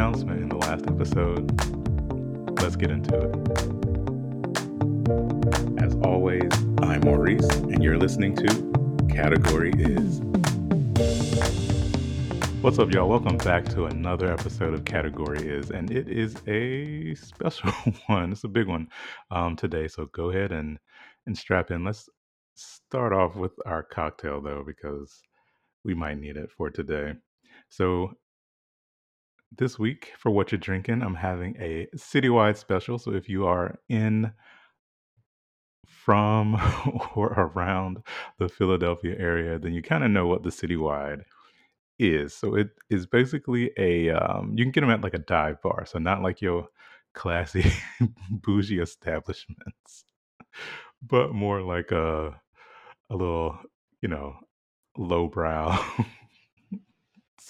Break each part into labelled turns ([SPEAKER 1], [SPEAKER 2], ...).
[SPEAKER 1] announcement in the last episode. Let's get into it. As always, I'm Maurice, and you're listening to Category Is. What's up, y'all? Welcome back to another episode of Category Is, and it is a special one. It's a big one um, today, so go ahead and and strap in. Let's start off with our cocktail though, because we might need it for today. So this week for what you're drinking, I'm having a citywide special. So if you are in from or around the Philadelphia area, then you kind of know what the citywide is. So it is basically a um, you can get them at like a dive bar, so not like your classy bougie establishments, but more like a a little you know lowbrow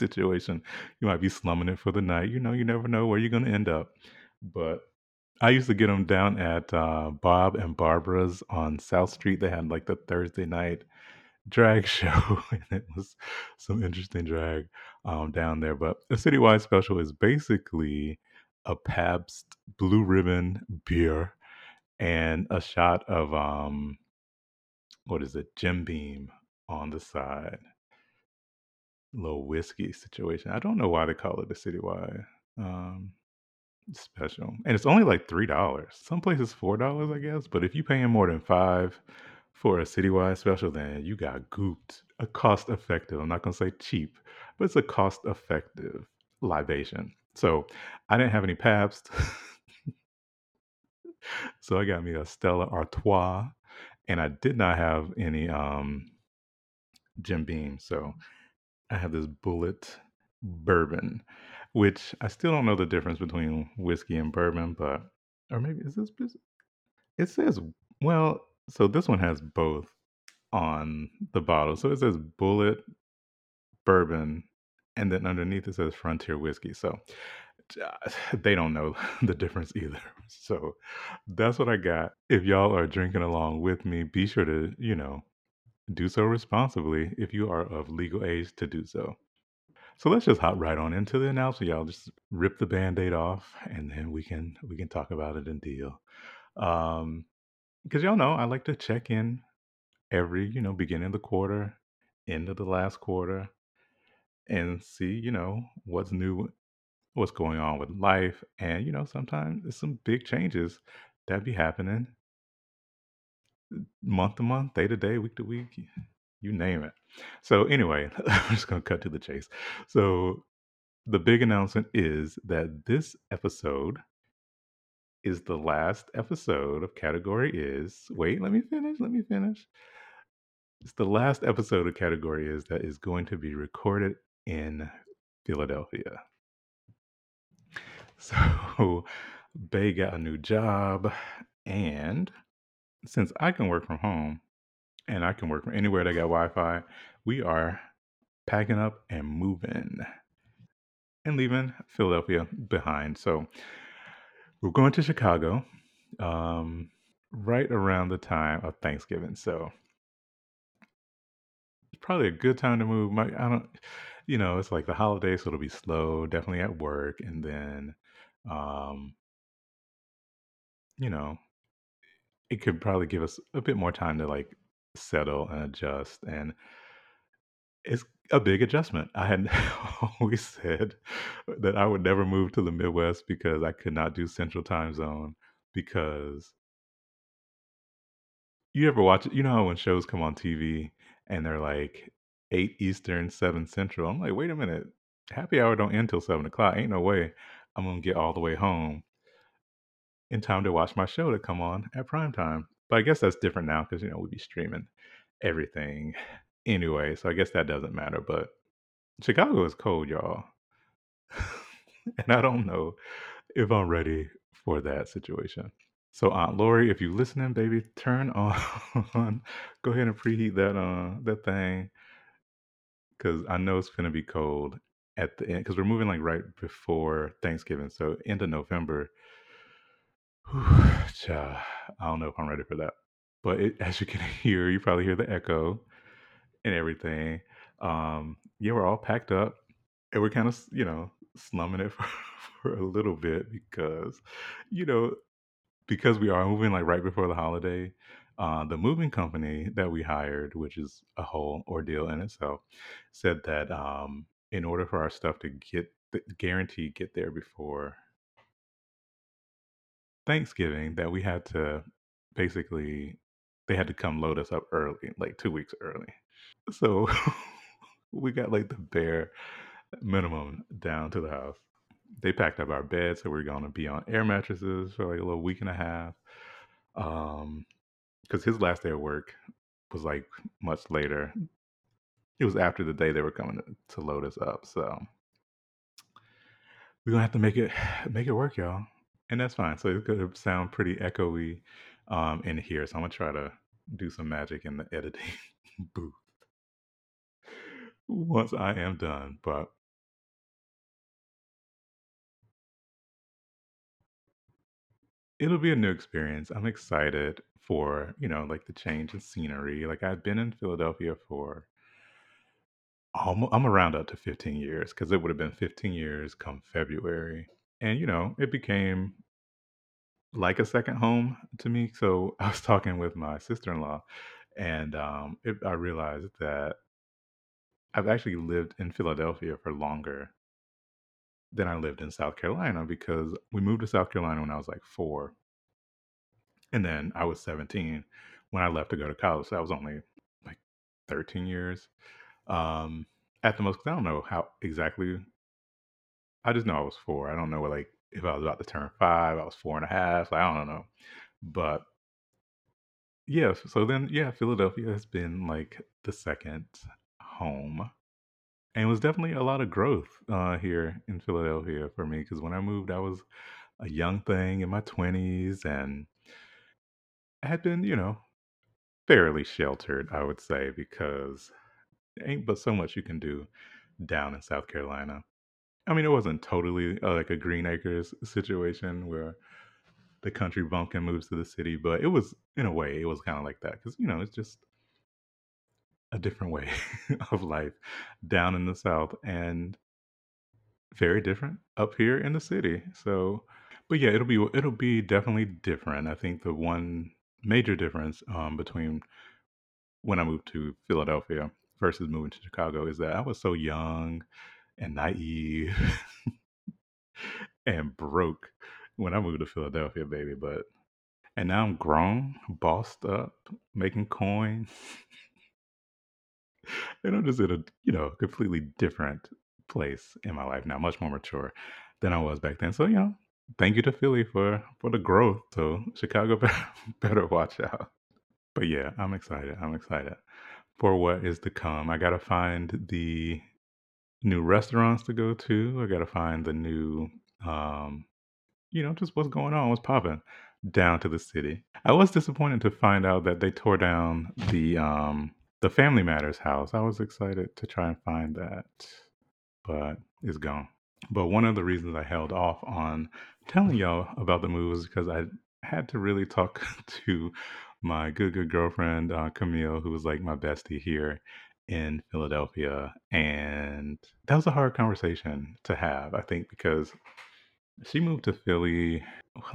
[SPEAKER 1] situation. You might be slumming it for the night. You know, you never know where you're going to end up. But I used to get them down at uh, Bob and Barbara's on South Street. They had like the Thursday night drag show, and it was some interesting drag um, down there. But a citywide special is basically a Pabst Blue Ribbon beer and a shot of um, what is it, Jim Beam on the side. Little whiskey situation. I don't know why they call it a citywide um, special, and it's only like three dollars. Some places four dollars, I guess. But if you're paying more than five for a citywide special, then you got gooped. A cost effective. I'm not gonna say cheap, but it's a cost effective libation. So I didn't have any Pabst, so I got me a Stella Artois, and I did not have any um, Jim Beam. So I have this Bulleit bourbon, which I still don't know the difference between whiskey and bourbon, but or maybe is this it says well, so this one has both on the bottle. So it says Bulleit bourbon and then underneath it says Frontier whiskey. So they don't know the difference either. So that's what I got. If y'all are drinking along with me, be sure to, you know, do so responsibly if you are of legal age to do so. So let's just hop right on into the announcement. Y'all just rip the band-aid off and then we can we can talk about it and deal. Um because y'all know I like to check in every, you know, beginning of the quarter, end of the last quarter, and see, you know, what's new, what's going on with life. And, you know, sometimes there's some big changes that be happening month to month, day to day, week to week, you name it. So, anyway, I'm just going to cut to the chase. So, the big announcement is that this episode is the last episode of Category Is. Wait, let me finish. Let me finish. It's the last episode of Category Is that is going to be recorded in Philadelphia. So, Bay got a new job, and since I can work from home and I can work from anywhere that got Wi Fi, we are packing up and moving and leaving Philadelphia behind. So we're going to Chicago um, right around the time of Thanksgiving. So it's probably a good time to move. My, I don't, you know, it's like the holidays, so it'll be slow, definitely at work. And then, um, you know, it could probably give us a bit more time to like settle and adjust and it's a big adjustment. I had always said that I would never move to the Midwest because I could not do Central Time Zone because you ever watch it? You know how when shows come on TV and they're like eight Eastern, seven Central. I'm like, wait a minute, happy hour don't end till seven o'clock. Ain't no way I'm gonna get all the way home in time to watch my show to come on at prime time. But I guess that's different now because you know we'd be streaming everything anyway, so I guess that doesn't matter. But Chicago is cold, y'all, and I don't know if I'm ready for that situation. So Aunt Lori, if you're listening, baby, turn on, go ahead and preheat that uh that thing, because I know it's gonna be cold at the end. Because we're moving like right before Thanksgiving, so end of November I don't know if I'm ready for that. But it, as you can hear, you probably hear the echo and everything. Um, yeah, we're all packed up and we're kind of, you know, slumming it for, for a little bit because, you know, because we are moving like right before the holiday. Uh, the moving company that we hired, which is a whole ordeal in itself, said that um, in order for our stuff to get guaranteed get there before Thanksgiving, that we had to basically they had to come load us up early, like two weeks early. So we got like the bare minimum down to the house. They packed up our bed, so we are to be on air mattresses for like a little week and a half. Um, because his last day of work was like much later. It was after the day they were coming to, to load us up, so we're gonna have to make it make it work, y'all, and that's fine. So it's gonna sound pretty echoey um, in here, so I'm gonna try to do some magic in the editing booth once I am done. But it'll be a new experience. I'm excited for, you know, like the change in scenery. Like I've been in Philadelphia for almost, I'm around up to 15 years because it would have been 15 years come February. And, you know, it became like a second home to me. So I was talking with my sister in law and um, it, I realized that I've actually lived in Philadelphia for longer than I lived in South Carolina because we moved to South Carolina when I was like four. And then I was 17 when I left to go to college. So I was only like 13 years um, at the most. I don't know how exactly. I just know I was four. I don't know like if I was about to turn five. I was four and a half. Like, I don't know. But yeah, so then yeah, Philadelphia has been like the second home. And it was definitely a lot of growth uh, here in Philadelphia for me because when I moved, I was a young thing in my 20s and I had been, you know, fairly sheltered, I would say, because ain't but so much you can do down in South Carolina. I mean, it wasn't totally uh, like a Green Acres situation where the country bumpkin moves to the city, but it was in a way it was kind of like that because you know it's just a different way of life down in the South and very different up here in the city. So, but yeah, it'll be it'll be definitely different. I think the one major difference um, between when I moved to Philadelphia versus moving to Chicago is that I was so young and naive and broke when I moved to Philadelphia, baby. But and now I'm grown, bossed up, making coins. and I'm just in a you know completely different place in my life now, much more mature than I was back then. So you know, thank you to Philly for for the growth. So Chicago better, better watch out. But yeah, I'm excited. I'm excited for what is to come. I gotta find the new restaurants to go to. I gotta find the new, um, you know, just what's going on, what's popping down to the city. I was disappointed to find out that they tore down the um the Family Matters house. I was excited to try and find that, but it's gone. But one of the reasons I held off on telling y'all about the move was because I had to really talk to my good, good girlfriend, uh, Camille, who was like my bestie here in Philadelphia. And that was a hard conversation to have, I think, because she moved to Philly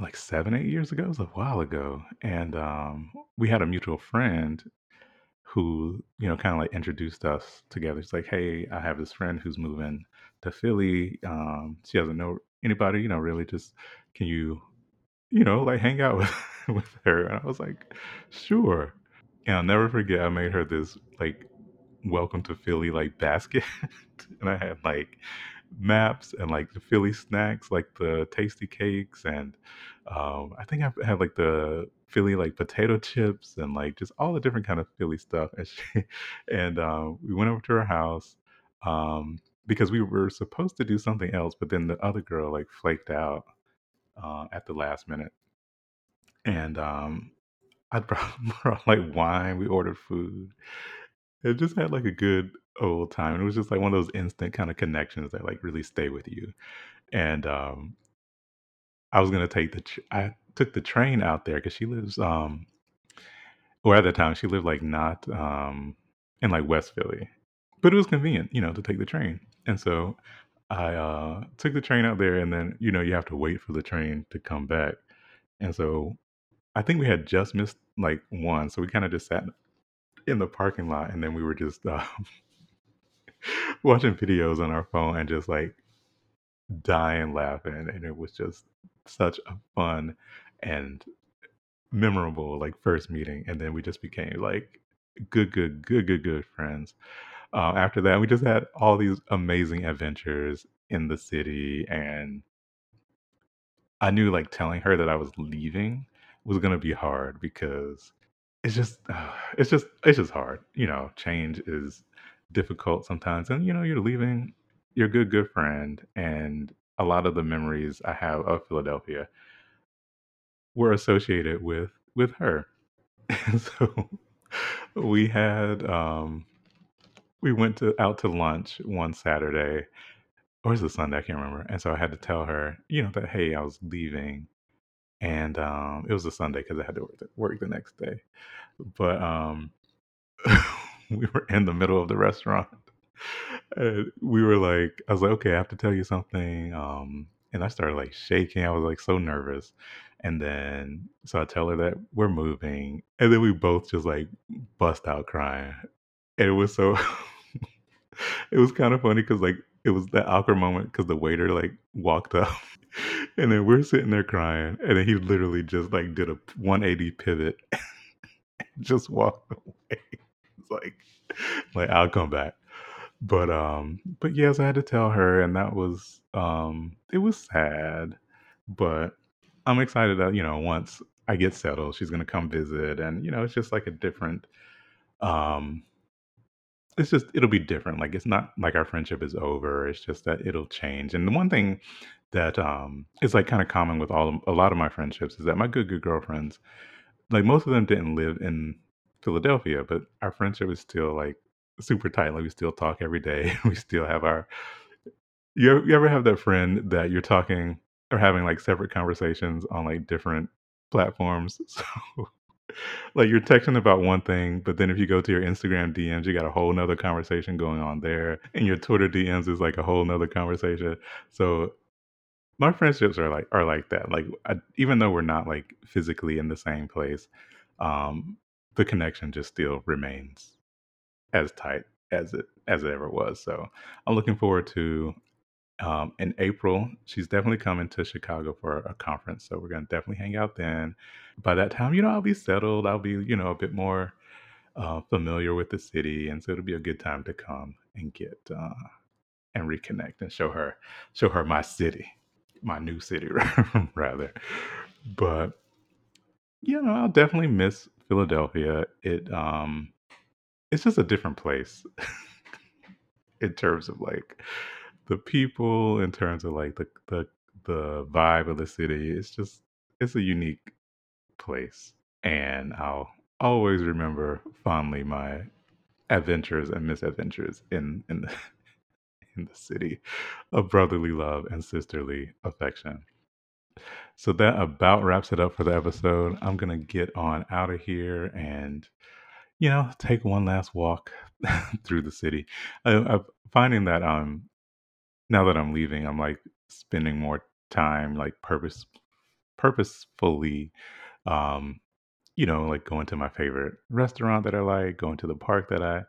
[SPEAKER 1] like seven, eight years ago. It was a while ago. And um, we had a mutual friend who, you know, kind of like introduced us together. She's like, hey, I have this friend who's moving to Philly. Um, she doesn't know anybody, you know, really just can you, you know, like hang out with, with her? And I was like, sure. And I'll never forget, I made her this like welcome to Philly like basket. and I had like maps and like the Philly snacks, like the Tastykakes, and um, I think I had like the Philly like potato chips and like just all the different kind of Philly stuff. And she, and um, we went over to her house um, because we were supposed to do something else, but then the other girl like flaked out uh, at the last minute, and um, I brought, brought like wine. We ordered food. It just had like a good old time. It was just like one of those instant kind of connections that like really stay with you. And um, I was gonna take the tr- I took the train out there because she lives um, or at the time she lived like not um in like West Philly, but it was convenient, you know, to take the train. And so I uh, took the train out there, and then you know you have to wait for the train to come back, and so I think we had just missed like one, so we kind of just sat in the parking lot, and then we were just uh, watching videos on our phone and just like dying laughing, and it was just such a fun and memorable like first meeting, and then we just became like good, good, good, good, good friends. Uh, after that, we just had all these amazing adventures in the city, and I knew like telling her that I was leaving was gonna be hard because it's just it's just it's just hard. You know, change is difficult sometimes, and you know, you're leaving your good good friend, and a lot of the memories I have of Philadelphia were associated with with her. And so we had um we went to out to lunch one Saturday or was it Sunday? I can't remember. And so I had to tell her, you know, that hey, I was leaving, and um, it was a Sunday because I had to work the, work the next day. But um, we were in the middle of the restaurant, and we were like, I was like, okay, I have to tell you something. Um, and I started like shaking. I was like so nervous. And then so I tell her that we're moving, and then we both just like bust out crying. And it was so it was kind of funny because like it was that awkward moment because the waiter like walked up and then we're sitting there crying and then he literally just like did a 180 pivot just walked away it's like like i'll come back but um but yes i had to tell her and that was um it was sad but i'm excited that you know once i get settled she's gonna come visit and you know it's just like a different um it's just it'll be different. Like it's not like our friendship is over. It's just that it'll change. And the one thing that um is like kind of common with all a lot of my friendships is that my good good girlfriends, like most of them didn't live in Philadelphia, but our friendship is still like super tight. Like we still talk every day. we still have our you ever, you ever have that friend that you're talking or having like separate conversations on like different platforms? So like you're texting about one thing, but then if you go to your Instagram DMs, you got a whole nother conversation going on there. And your Twitter DMs is like a whole nother conversation. So my friendships are like are like that. Like I, even though we're not like physically in the same place, um, the connection just still remains as tight as it as it ever was. So I'm looking forward to um, in April. She's definitely coming to Chicago for a conference, so we're gonna definitely hang out then. By that time, you know, I'll be settled. I'll be, you know, a bit more uh, familiar with the city, and so it'll be a good time to come and get uh, and reconnect and show her show her my city, my new city rather. But you know, I'll definitely miss Philadelphia. It um, it's just a different place in terms of like the people, in terms of like the the the vibe of the city. It's just it's a unique place, and I'll always remember fondly my adventures and misadventures in in the, in the city of brotherly love and sisterly affection. So that about wraps it up for the episode. I'm gonna get on out of here and you know take one last walk through the city. I, I'm finding that um now that I'm leaving, I'm like spending more time like purpose purposefully um you know like going to my favorite restaurant that I like, going to the park that I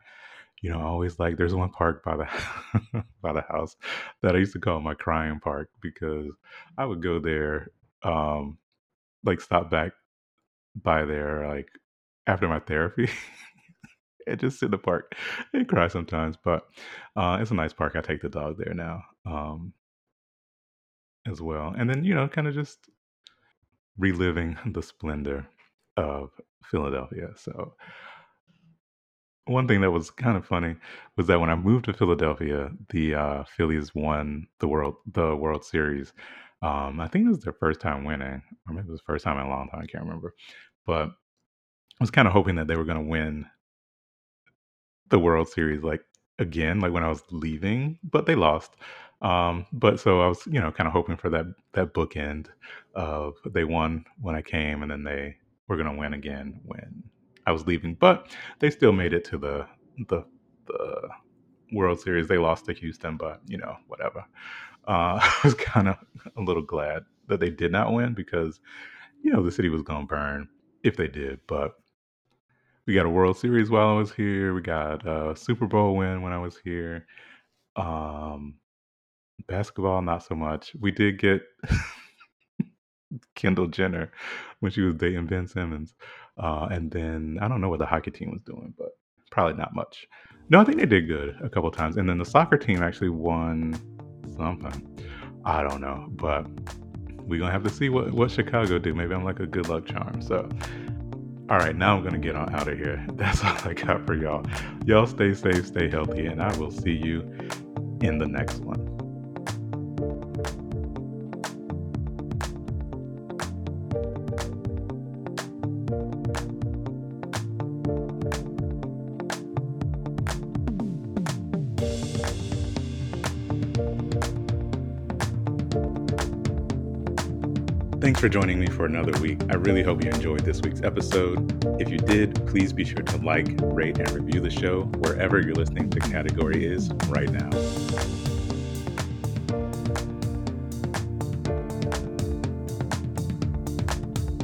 [SPEAKER 1] you know, I always like there's one park by the by the house that I used to call my crying park because I would go there um like stop back by there like after my therapy and just sit in the park and cry sometimes. But uh, it's a nice park. I take the dog there now um, as well. And then, you know, kind of just reliving the splendor of Philadelphia. So, one thing that was kind of funny was that when I moved to Philadelphia, the uh, Phillies won the world the World Series. Um, I think it was their first time winning, or maybe it was the first time in a long time. I can't remember, but I was kind of hoping that they were going to win the World Series like again, like when I was leaving, but they lost. Um, but so I was, you know, kind of hoping for that that bookend of they won when I came, and then they were going to win again when I was leaving. But they still made it to the the the World Series. They lost to Houston, but you know, whatever. Uh, I was kind of a little glad that they did not win because you know the city was to burn if they did. But we got a World Series while I was here. We got a Super Bowl win when I was here. Um, basketball, not so much. We did get Kendall Jenner when she was dating Ben Simmons. Uh, and then I don't know what the hockey team was doing, but probably not much. No, I think they did good a couple times. And then the soccer team actually won something. I don't know, but we're gonna have to see what what Chicago do. Maybe I'm like a good luck charm. So, all right, now I'm gonna get on out of here. That's all I got for y'all. Y'all stay safe, stay healthy, and I will see you in the next one. Thanks for joining me for another week. I really hope you enjoyed this week's episode. If you did, please be sure to like, rate, and review the show wherever you're listening to Category Is right now.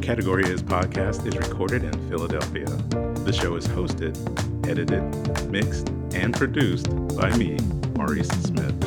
[SPEAKER 1] Category Is podcast is recorded in Philadelphia. The show is hosted, edited, mixed, and produced by me, Maurice Smith.